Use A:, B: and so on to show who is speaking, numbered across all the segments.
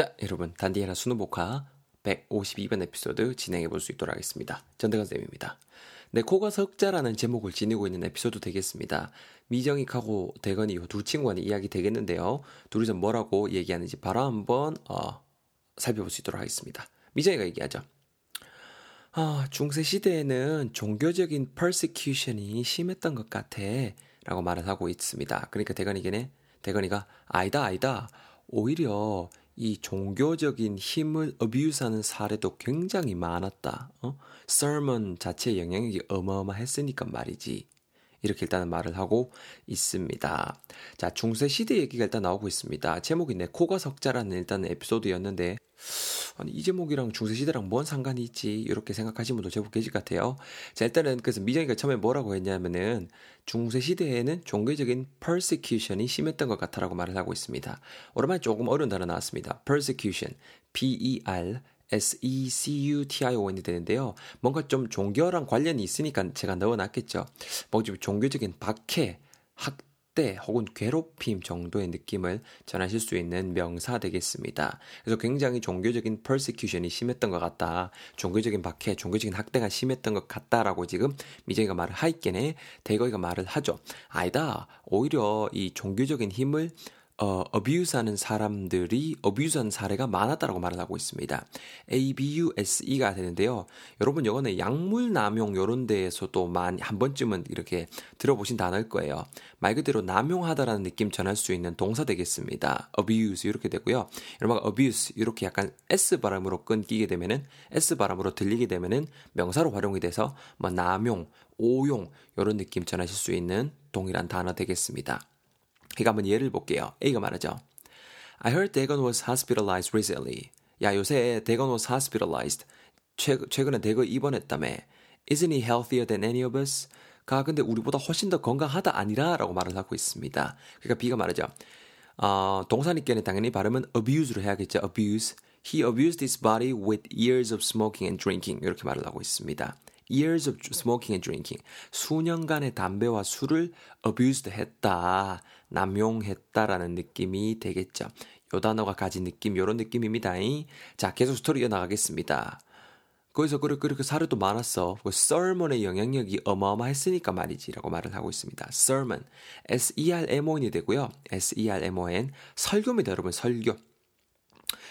A: 자, 여러분 단디에나 수능복화 152번 에피소드 진행해 볼 수 있도록 하겠습니다. 전대관 쌤입니다. 네, 코가 석자라는 제목을 지니고 있는 에피소드 되겠습니다. 미정익하고 대건이 두 친구가 이야기 되겠는데요. 둘이서 뭐라고 얘기하는지 바로 한번 어, 살펴볼 수 있도록 하겠습니다. 미정이가 얘기하죠. 아, 중세 시대에는 종교적인 persecution이 심했던 것 같아. 라고 말을 하고 있습니다. 그러니까 대건이게네, 대건이가 아니다, 아니다. 오히려 이 종교적인 힘을 어뷰스하는 사례도 굉장히 많았다. 어? sermon 자체의 영향력이 어마어마했으니까 말이지. 이렇게 일단은 말을 하고 있습니다. 자, 중세 시대 얘기가 일단 나오고 있습니다. 제목이 내 코가 석자라는 일단 에피소드였는데 아니 이 제목이랑 중세 시대랑 뭔 상관이 있지 이렇게 생각하시는 분도 제법 계실 것 같아요. 자 일단은 그래서 미정이가 처음에 뭐라고 했냐면은 중세 시대에는 종교적인 persecution이 심했던 것 같다라고 말을 하고 있습니다. 오랜만에 조금 어려운 단어 나왔습니다. persecution, p-e-r S-E-C-U-T-I-O-N이 되는데요. 뭔가 좀 종교랑 관련이 있으니까 제가 넣어놨겠죠. 뭔가 좀 종교적인 박해, 학, 학대 혹은 괴롭힘 정도의 느낌을 전하실 수 있는 명사 되겠습니다. 그래서 굉장히 종교적인 persecution이 심했던 것 같다. 종교적인 박해, 종교적인 학대가 심했던 것 같다라고 지금 미정이가 말을 하있겠네. 대거이가 말을 하죠. 아니다. 오히려 이 종교적인 힘을 어, abuse하는 사람들이 abuse한 사례가 많았다라고 말을 하고 있습니다. abuse가 되는데요. 여러분 이거는 약물 남용 이런 데에서도 많이 한 번쯤은 이렇게 들어보신 단어일 거예요. 말 그대로 남용하다라는 느낌 전할 수 있는 동사 되겠습니다. abuse 이렇게 되고요. 여러분 abuse 이렇게 약간 s 발음으로 끊기게 되면은 s 발음으로 들리게 되면은 명사로 활용이 돼서 뭐 남용, 오용 이런 느낌 전하실 수 있는 동일한 단어 되겠습니다. 그러니까 한번 예를 볼게요. A가 말하죠. I heard Dagon was hospitalized recently. 야, 요새 Dagon was hospitalized. 최, 최근에 대거 입원했다며. Isn't he healthier than any of us? 가 근데 우리보다 훨씬 더 건강하다 아니라 라고 말을 하고 있습니다. 그러니까 B가 말하죠. 어, 동사니께는 당연히 발음은 abuse로 해야겠죠. abuse. He abused his body with years of smoking and drinking. 이렇게 말을 하고 있습니다. years of smoking and drinking. 수년간의 담배와 술을 abused 했다. 남용했다라는 느낌이 되겠죠. 요 단어가 가진 느낌, 요런 느낌입니다. 자, 계속 스토리 이어나가겠습니다. 거기서 그렇게, 그렇게 사례도 많았어. 그 sermon의 영향력이 어마어마했으니까 말이지라고 말을 하고 있습니다. sermon, S-E-R-M-O-N이 되고요. S-E-R-M-O-N, 설교입니다, 여러분, 설교.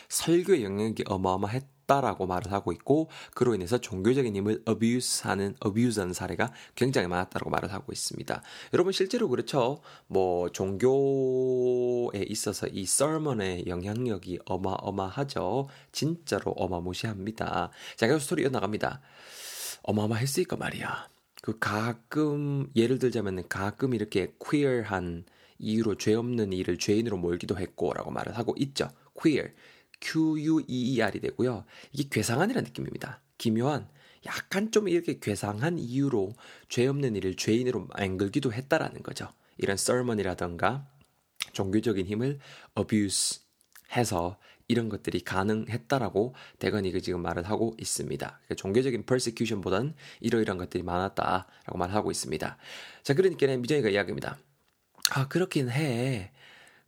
A: 설교의 영향력이 어마어마했다. 없다라고 말을 하고 있고 그로 인해서 종교적인 힘을 abuse하는 abuse하는 사례가 굉장히 많았다고 말을 하고 있습니다. 여러분 실제로 그렇죠. 뭐 종교에 있어서 이 sermon의 영향력이 어마어마하죠. 진짜로 어마무시합니다. 자, 계속 스토리 이어나갑니다. 어마어마했으니까 말이야. 그 가끔 예를 들자면 가끔 이렇게 queer한 이유로 죄 없는 일을 죄인으로 몰기도 했고라고 말을 하고 있죠. queer Q-U-E-E-R이 되고요. 이게 괴상한이라는 느낌입니다. 기묘한, 약간 좀 이렇게 괴상한 이유로 죄 없는 일을 죄인으로 앵글기도 했다라는 거죠. 이런 sermon이라던가 종교적인 힘을 abuse 해서 이런 것들이 가능했다라고 대건이 그 지금 말을 하고 있습니다. 그러니까 종교적인 persecution보단 이러이러한 것들이 많았다라고 말하고 있습니다. 자, 그러니까 미정이가 이야기입니다. 아, 그렇긴 해.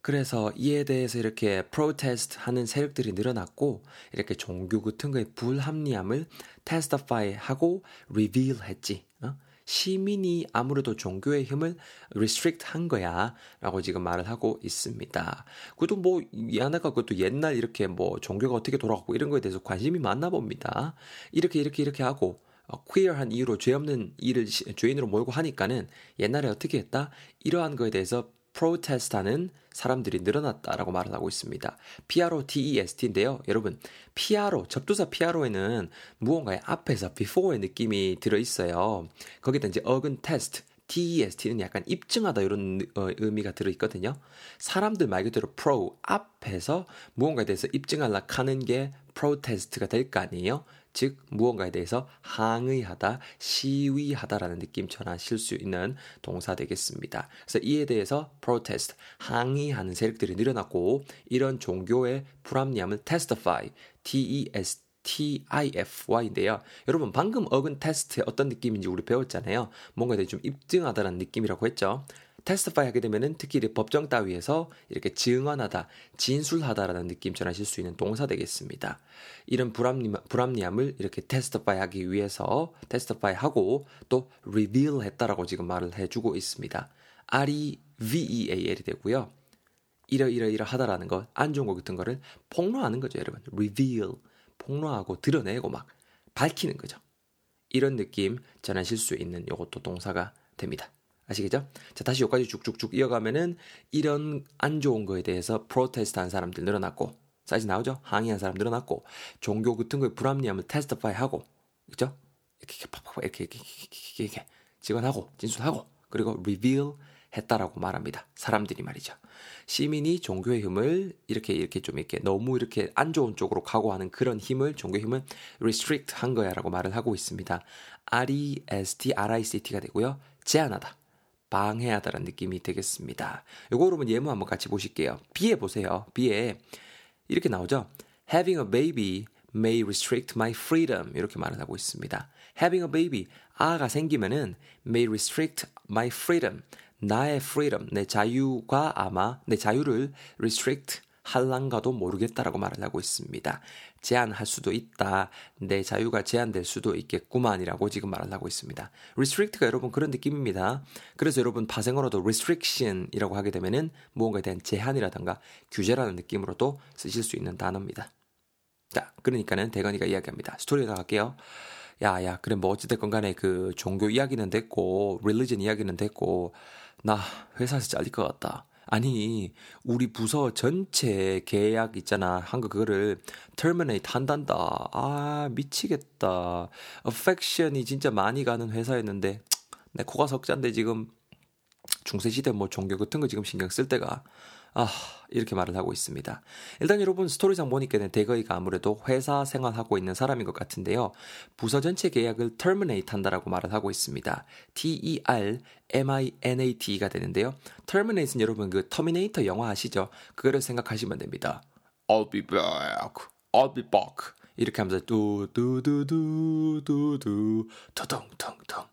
A: 그래서 이에 대해서 이렇게 프로테스트 하는 세력들이 늘어났고 이렇게 종교 같은 거의 불합리함을 테스티파이 하고 리빌 했지. 어? 시민이 아무래도 종교의 힘을 restrict 한 거야. 라고 지금 말을 하고 있습니다. 그것도 뭐, 야나가 그것도 옛날 이렇게 뭐 종교가 어떻게 돌아가고 이런 거에 대해서 관심이 많나 봅니다. 이렇게 이렇게 이렇게 하고, 어, 퀴어한 이유로 죄 없는 일을 죄인으로 몰고 하니까는 옛날에 어떻게 했다? 이러한 거에 대해서 프로테스트하는 사람들이 늘어났다라고 말을 하고 있습니다. PROTEST인데요. 여러분, PRO, 접두사 PRO에는 무언가의 앞에서 before의 느낌이 들어있어요. 거기다 이제 어근 테스트, TEST는 약간 입증하다 이런 어, 의미가 들어있거든요. 사람들 말 그대로 pro, 앞에서 무언가에 대해서 입증하려 하는 게 프로테스트가 될 거 아니에요? 즉 무언가에 대해서 항의하다, 시위하다라는 느낌 전하실 수 있는 동사 되겠습니다. 그래서 이에 대해서 protest, 항의하는 세력들이 늘어났고 이런 종교의 불합리함을 testify, T-E-S TIFY인데요. 여러분 방금 어근 테스트 어떤 느낌인지 우리 배웠잖아요. 뭔가에 대해 좀 입증하다라는 느낌이라고 했죠. 테스티파이 하게 되면은 특히 법정 따위에서 이렇게 증언하다, 진술하다라는 느낌 전하실 수 있는 동사 되겠습니다. 이런 불합리, 불합리함을 이렇게 테스티파이 하기 위해서 테스티파이 하고 또 reveal 했다라고 지금 말을 해주고 있습니다. R-E-V-E-A-L이 되고요. 이러이러이러 하다라는 것, 안 좋은 것 같은 거를 폭로하는 거죠, 여러분. reveal. 폭로하고 드러내고 막 밝히는 거죠. 이런 느낌 전하실 수 있는 요것도 동사가 됩니다. 아시겠죠? 자, 다시 여기까지 쭉쭉쭉 이어가면은 이런 안 좋은 거에 대해서 protest 한 사람들 늘어났고, 사이즈 나오죠? 항의한 사람 늘어났고, 종교 같은 거에 불합리함을 testify 하고, 그죠? 이렇게, 이렇게, 이렇게, 이렇게, 이렇게, 증언하고, 진술하고, 그리고 reveal 했다라고 말합니다. 사람들이 말이죠. 시민이 종교의 힘을 이렇게 이렇게 좀 이렇게 너무 이렇게 안 좋은 쪽으로 각오하는 그런 힘을 종교의 힘을 restrict 한 거야라고 말을 하고 있습니다. R-E-S-T, R-I-C-T가 되고요. 제한하다. 방해하다라는 느낌이 되겠습니다. 요거 여러분 예문 한번 같이 보실게요. B에 보세요. B에 이렇게 나오죠. Having a baby may restrict my freedom 이렇게 말을 하고 있습니다. Having a baby 아가 생기면은 may restrict my freedom 나의 freedom 내 자유가 아마 내 자유를 restrict 할랑가도 모르겠다라고 말을 하고 있습니다. 제한할 수도 있다. 내 자유가 제한될 수도 있겠구만이라고 지금 말을 하고 있습니다. restrict가 여러분 그런 느낌입니다. 그래서 여러분 파생어로도 restriction이라고 하게 되면은 무언가에 대한 제한이라든가 규제라는 느낌으로도 쓰실 수 있는 단어입니다. 자, 그러니까는 대건이가 이야기합니다. 스토리가 갈게요. 야, 야, 그래, 뭐, 어찌됐건 간에 그 종교 이야기는 됐고, religion 이야기는 됐고, 나 회사에서 잘릴 것 같다. 아니, 우리 부서 전체 계약 있잖아. 한 거 그거를 terminate 한단다. 아, 미치겠다. affection이 진짜 많이 가는 회사였는데, 내 코가 석잔데 지금 중세 시대 뭐 종교 같은 거 지금 신경 쓸 때가 아, 이렇게 말을 하고 있습니다. 일단 여러분 스토리상 보니까는 대거이가 아무래도 회사 생활하고 있는 사람인 것 같은데요. 부서 전체 계약을 terminate 한다라고 말을 하고 있습니다. T-E-R-M-I-N-A-T가 되는데요. terminate는 여러분 그 터미네이터 영화 아시죠? 그거를 생각하시면 됩니다. I'll be back. I'll be back. 이렇게 하면서 뚜두두두두두 터덩텅텅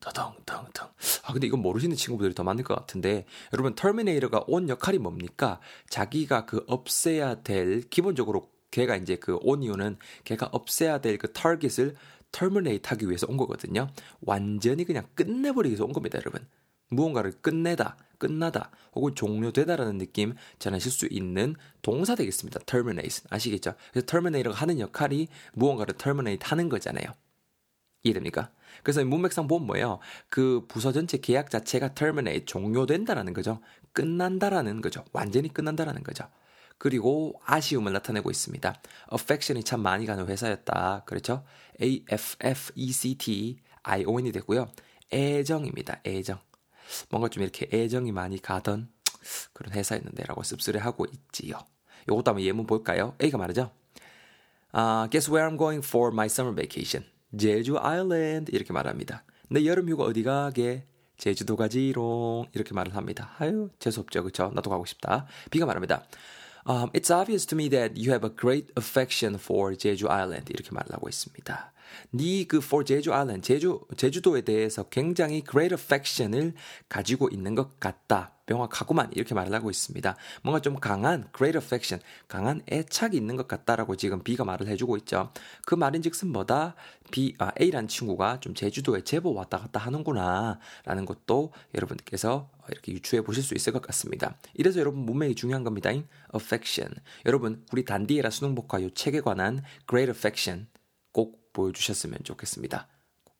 A: 더덩덩덩. 아, 근데 이건 모르시는 친구들이 더 많을 것 같은데, 여러분, 터미네이터가 온 역할이 뭡니까? 자기가 그 없애야 될, 기본적으로 걔가 이제 그 온 이유는 걔가 없애야 될 그 타겟을 terminate 하기 위해서 온 거거든요. 완전히 그냥 끝내버리기 위해서 온 겁니다, 여러분. 무언가를 끝내다, 끝나다, 혹은 종료되다라는 느낌 전하실 수 있는 동사 되겠습니다. terminate. 아시겠죠? 그래서 terminate가 하는 역할이 무언가를 terminate 하는 거잖아요. 이해됩니까? 그래서 문맥상 보면 뭐예요? 그 부서 전체 계약 자체가 terminate, 종료된다라는 거죠. 끝난다라는 거죠. 완전히 끝난다라는 거죠. 그리고 아쉬움을 나타내고 있습니다. affection이 참 많이 가는 회사였다. 그렇죠? A-F-F-E-C-T, I-O-N이 되고요. 애정입니다. 애정. 뭔가 좀 이렇게 애정이 많이 가던 그런 회사였는데 라고 씁쓸해하고 있지요. 요것도 한번 예문 볼까요? A가 말하죠. Uh, guess where I'm going for my summer vacation. 제주 아일랜드 이렇게 말합니다. 내 여름 휴가 어디 가게? 제주도 가지롱 이렇게 말을 합니다. 아유 재수없죠 그쵸? 나도 가고 싶다. B가 말합니다. Um, it's obvious to me that you have a great affection for 제주 아일랜드 이렇게 말을 하고 있습니다. 네그 for 제주 아일랜드 제주 제주도에 대해서 굉장히 great affection을 가지고 있는 것 같다. 명확하구만 이렇게 말을 하고 있습니다. 뭔가 좀 강한 great affection, 강한 애착이 있는 것 같다라고 지금 B가 말을 해주고 있죠. 그 말인즉슨 뭐다? B, 아, A라는 친구가 좀 제주도에 제법 왔다 갔다 하는구나라는 것도 여러분께서 이렇게 유추해 보실 수 있을 것 같습니다. 이래서 여러분 문맥이 중요한 겁니다. affection. 여러분 우리 단디에라 수능복화 요 책에 관한 great affection 꼭 보여주셨으면 좋겠습니다.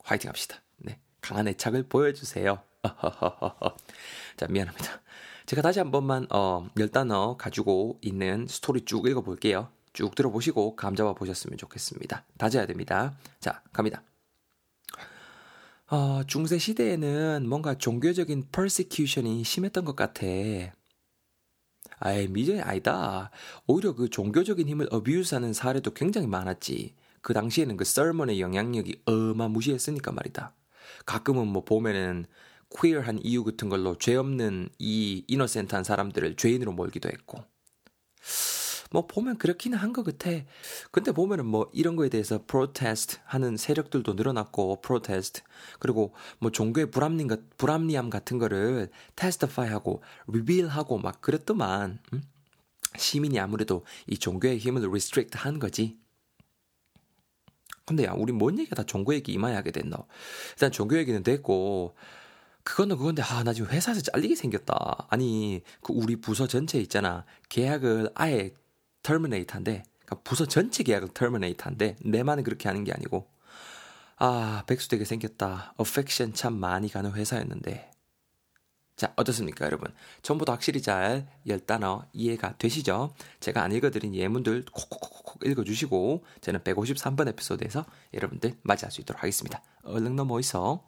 A: 화이팅 합시다. 네. 강한 애착을 보여주세요. 자, 미안합니다. 제가 다시 한 번만, 어, 열 단어 가지고 있는 스토리 쭉 읽어볼게요. 쭉 들어보시고 감 잡아 보셨으면 좋겠습니다. 다져야 됩니다. 자, 갑니다. 어, 중세 시대에는 뭔가 종교적인 persecution이 심했던 것 같아. 아이, 미제 아니다. 오히려 그 종교적인 힘을 abuse하는 사례도 굉장히 많았지. 그 당시에는 그 sermon의 영향력이 어마무시했으니까 말이다. 가끔은 뭐 보면은 queer한 이유 같은 걸로 죄 없는 이 innocent한 사람들을 죄인으로 몰기도 했고 뭐 보면 그렇기는 한 것 같아. 근데 보면은 뭐 이런 거에 대해서 protest 하는 세력들도 늘어났고 protest 그리고 뭐 종교의 불합리 불합리함 같은 거를 테스티파이하고 리빌하고 막 그랬더만 음? 시민이 아무래도 이 종교의 힘을 restrict 한 거지. 근데 야, 우리 뭔 얘기가 다 종교 얘기 이마에 하게 됐노? 일단 종교 얘기는 됐고, 그거는 그건데, 아, 나 지금 회사에서 잘리게 생겼다. 아니, 그 우리 부서 전체 있잖아. 계약을 아예 terminate 한대. 그러니까 부서 전체 계약을 terminate 한대. 내만은 그렇게 하는 게 아니고. 아, 백수 되게 생겼다. affection 참 많이 가는 회사였는데. 자, 어떻습니까, 여러분? 전부 다 확실히 잘 열단어 이해가 되시죠? 제가 안 읽어드린 예문들 콕콕콕콕 읽어주시고, 저는 153번 에피소드에서 여러분들 맞이할 수 있도록 하겠습니다. 얼른 넘어 있어.